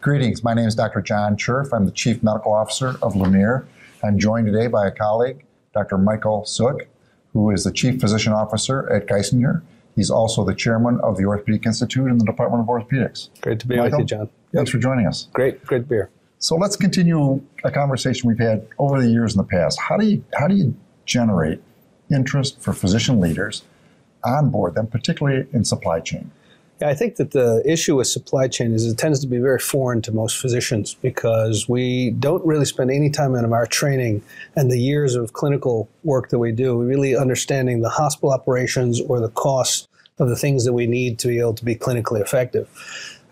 Greetings. My name is Dr. John Cherf. I'm the Chief Medical Officer of Lumere. I'm joined today by a colleague, Dr. Michael Suk, who is the Chief Physician Officer at Geisinger. He's also the Chairman of the Orthopedic Institute in the Department of Orthopedics. Great to be Michael, with you, John. Thanks for joining us. Great, great to be here. So let's continue a conversation we've had over the years in the past. How do you how do you generate interest for physician leaders, onboard them, particularly in supply chain? Yeah, I think that the issue with supply chain is it tends to be very foreign to most physicians because we don't really spend any time in our training and the years of clinical work that we do really understanding the hospital operations or the costs of the things that we need to be able to be clinically effective.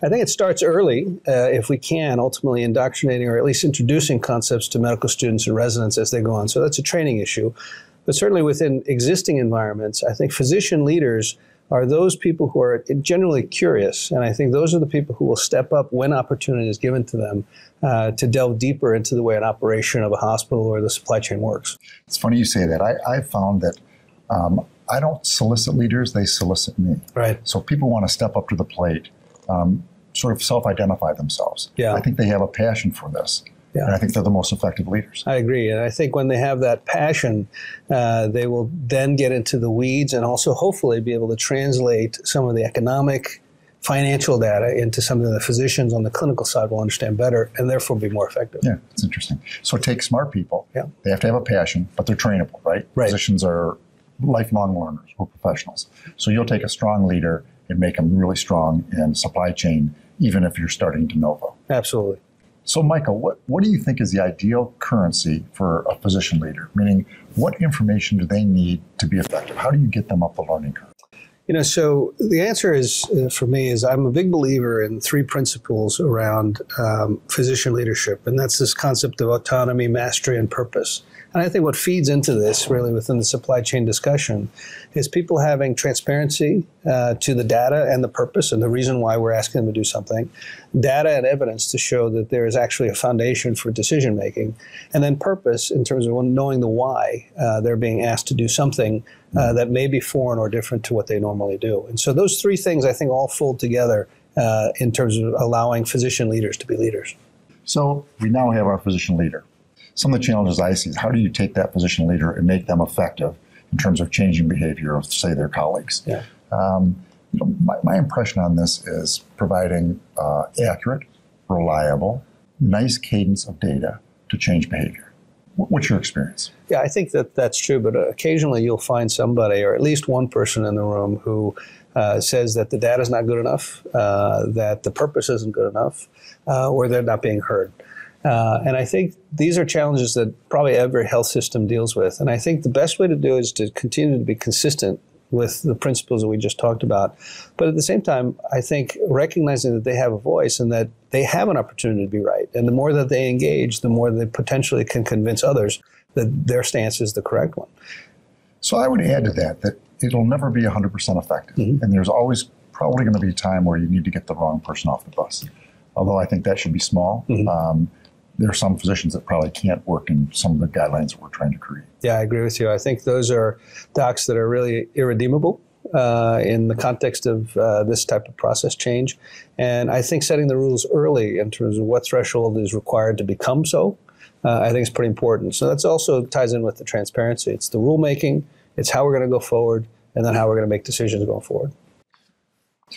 I think it starts early, uh, if we can, ultimately indoctrinating or at least introducing concepts to medical students and residents as they go on. So that's a training issue. But certainly within existing environments, I think physician leaders are those people who are generally curious. And I think those are the people who will step up when opportunity is given to them uh, to delve deeper into the way an operation of a hospital or the supply chain works. It's funny you say that. I, I found that um, I don't solicit leaders, they solicit me. Right. So people want to step up to the plate, um, sort of self identify themselves. Yeah. I think they have a passion for this. Yeah. And I think they're the most effective leaders. I agree. And I think when they have that passion, uh, they will then get into the weeds and also hopefully be able to translate some of the economic, financial data into something that the physicians on the clinical side will understand better and therefore be more effective. Yeah, it's interesting. So take smart people. Yeah. They have to have a passion, but they're trainable, right? Right. Physicians are lifelong learners. We're professionals. So you'll take a strong leader and make them really strong in supply chain, even if you're starting de novo. Absolutely. So, Michael, what, what do you think is the ideal currency for a physician leader? Meaning, what information do they need to be effective? How do you get them up the learning curve? You know, so the answer is uh, for me is I'm a big believer in three principles around um, physician leadership, and that's this concept of autonomy, mastery, and purpose. And I think what feeds into this really within the supply chain discussion is people having transparency uh, to the data and the purpose and the reason why we're asking them to do something, data and evidence to show that there is actually a foundation for decision making, and then purpose in terms of knowing the why uh, they're being asked to do something uh, that may be foreign or different to what they normally do. And so those three things I think all fold together uh, in terms of allowing physician leaders to be leaders. So, we now have our physician leader some of the challenges I see is how do you take that physician leader and make them effective in terms of changing behavior of, say, their colleagues? Yeah. Um, you know, my, my, impression on this is providing uh, accurate, reliable, nice cadence of data to change behavior. What's your experience? Yeah, I think that that's true, but occasionally you'll find somebody, or at least one person in the room, who uh, says that the data is not good enough, uh, that the purpose isn't good enough, uh, or they're not being heard. Uh, and I think these are challenges that probably every health system deals with. And I think the best way to do is to continue to be consistent with the principles that we just talked about. But at the same time, I think recognizing that they have a voice and that they have an opportunity to be right. And the more that they engage, the more they potentially can convince others that their stance is the correct one. So I would add to that that it'll never be 100% effective. Mm-hmm. And there's always probably going to be a time where you need to get the wrong person off the bus. Although I think that should be small. Mm-hmm. Um, there are some physicians that probably can't work in some of the guidelines that we're trying to create. Yeah, I agree with you. I think those are docs that are really irredeemable. Uh, in the context of uh, this type of process change. And I think setting the rules early in terms of what threshold is required to become so, uh, I think is pretty important. So that's also ties in with the transparency. It's the rulemaking, it's how we're going to go forward, and then how we're going to make decisions going forward.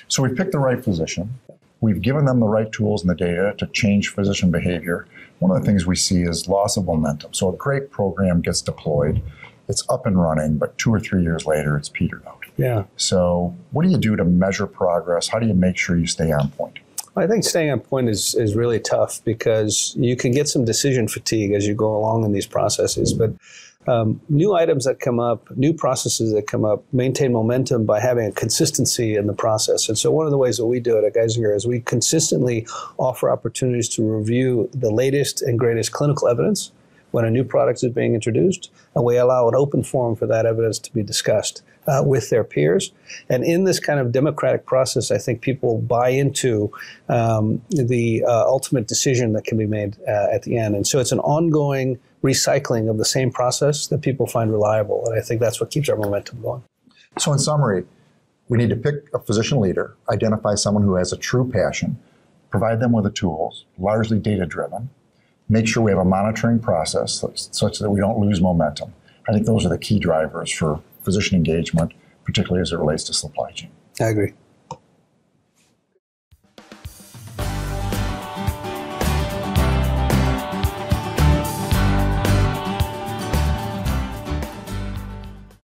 So we picked the right physician. We've given them the right tools and the data to change physician behavior. One of the things we see is loss of momentum. So a great program gets deployed, it's up and running, but two or three years later, it's petered out. Yeah. So what do you do to measure progress? How do you make sure you stay on point? I think staying on point is, is really tough because you can get some decision fatigue as you go along in these processes. But um, new items that come up, new processes that come up, maintain momentum by having a consistency in the process. And so, one of the ways that we do it at Geisinger is we consistently offer opportunities to review the latest and greatest clinical evidence when a new product is being introduced, and we allow an open forum for that evidence to be discussed uh, with their peers. And in this kind of democratic process, I think people buy into um, the uh, ultimate decision that can be made uh, at the end. And so it's an ongoing recycling of the same process that people find reliable. And I think that's what keeps our momentum going. So, in summary, we need to pick a physician leader, identify someone who has a true passion, provide them with the tools, largely data driven, make sure we have a monitoring process such- that we don't lose momentum. I think those are the key drivers for physician engagement, particularly as it relates to supply chain. I agree.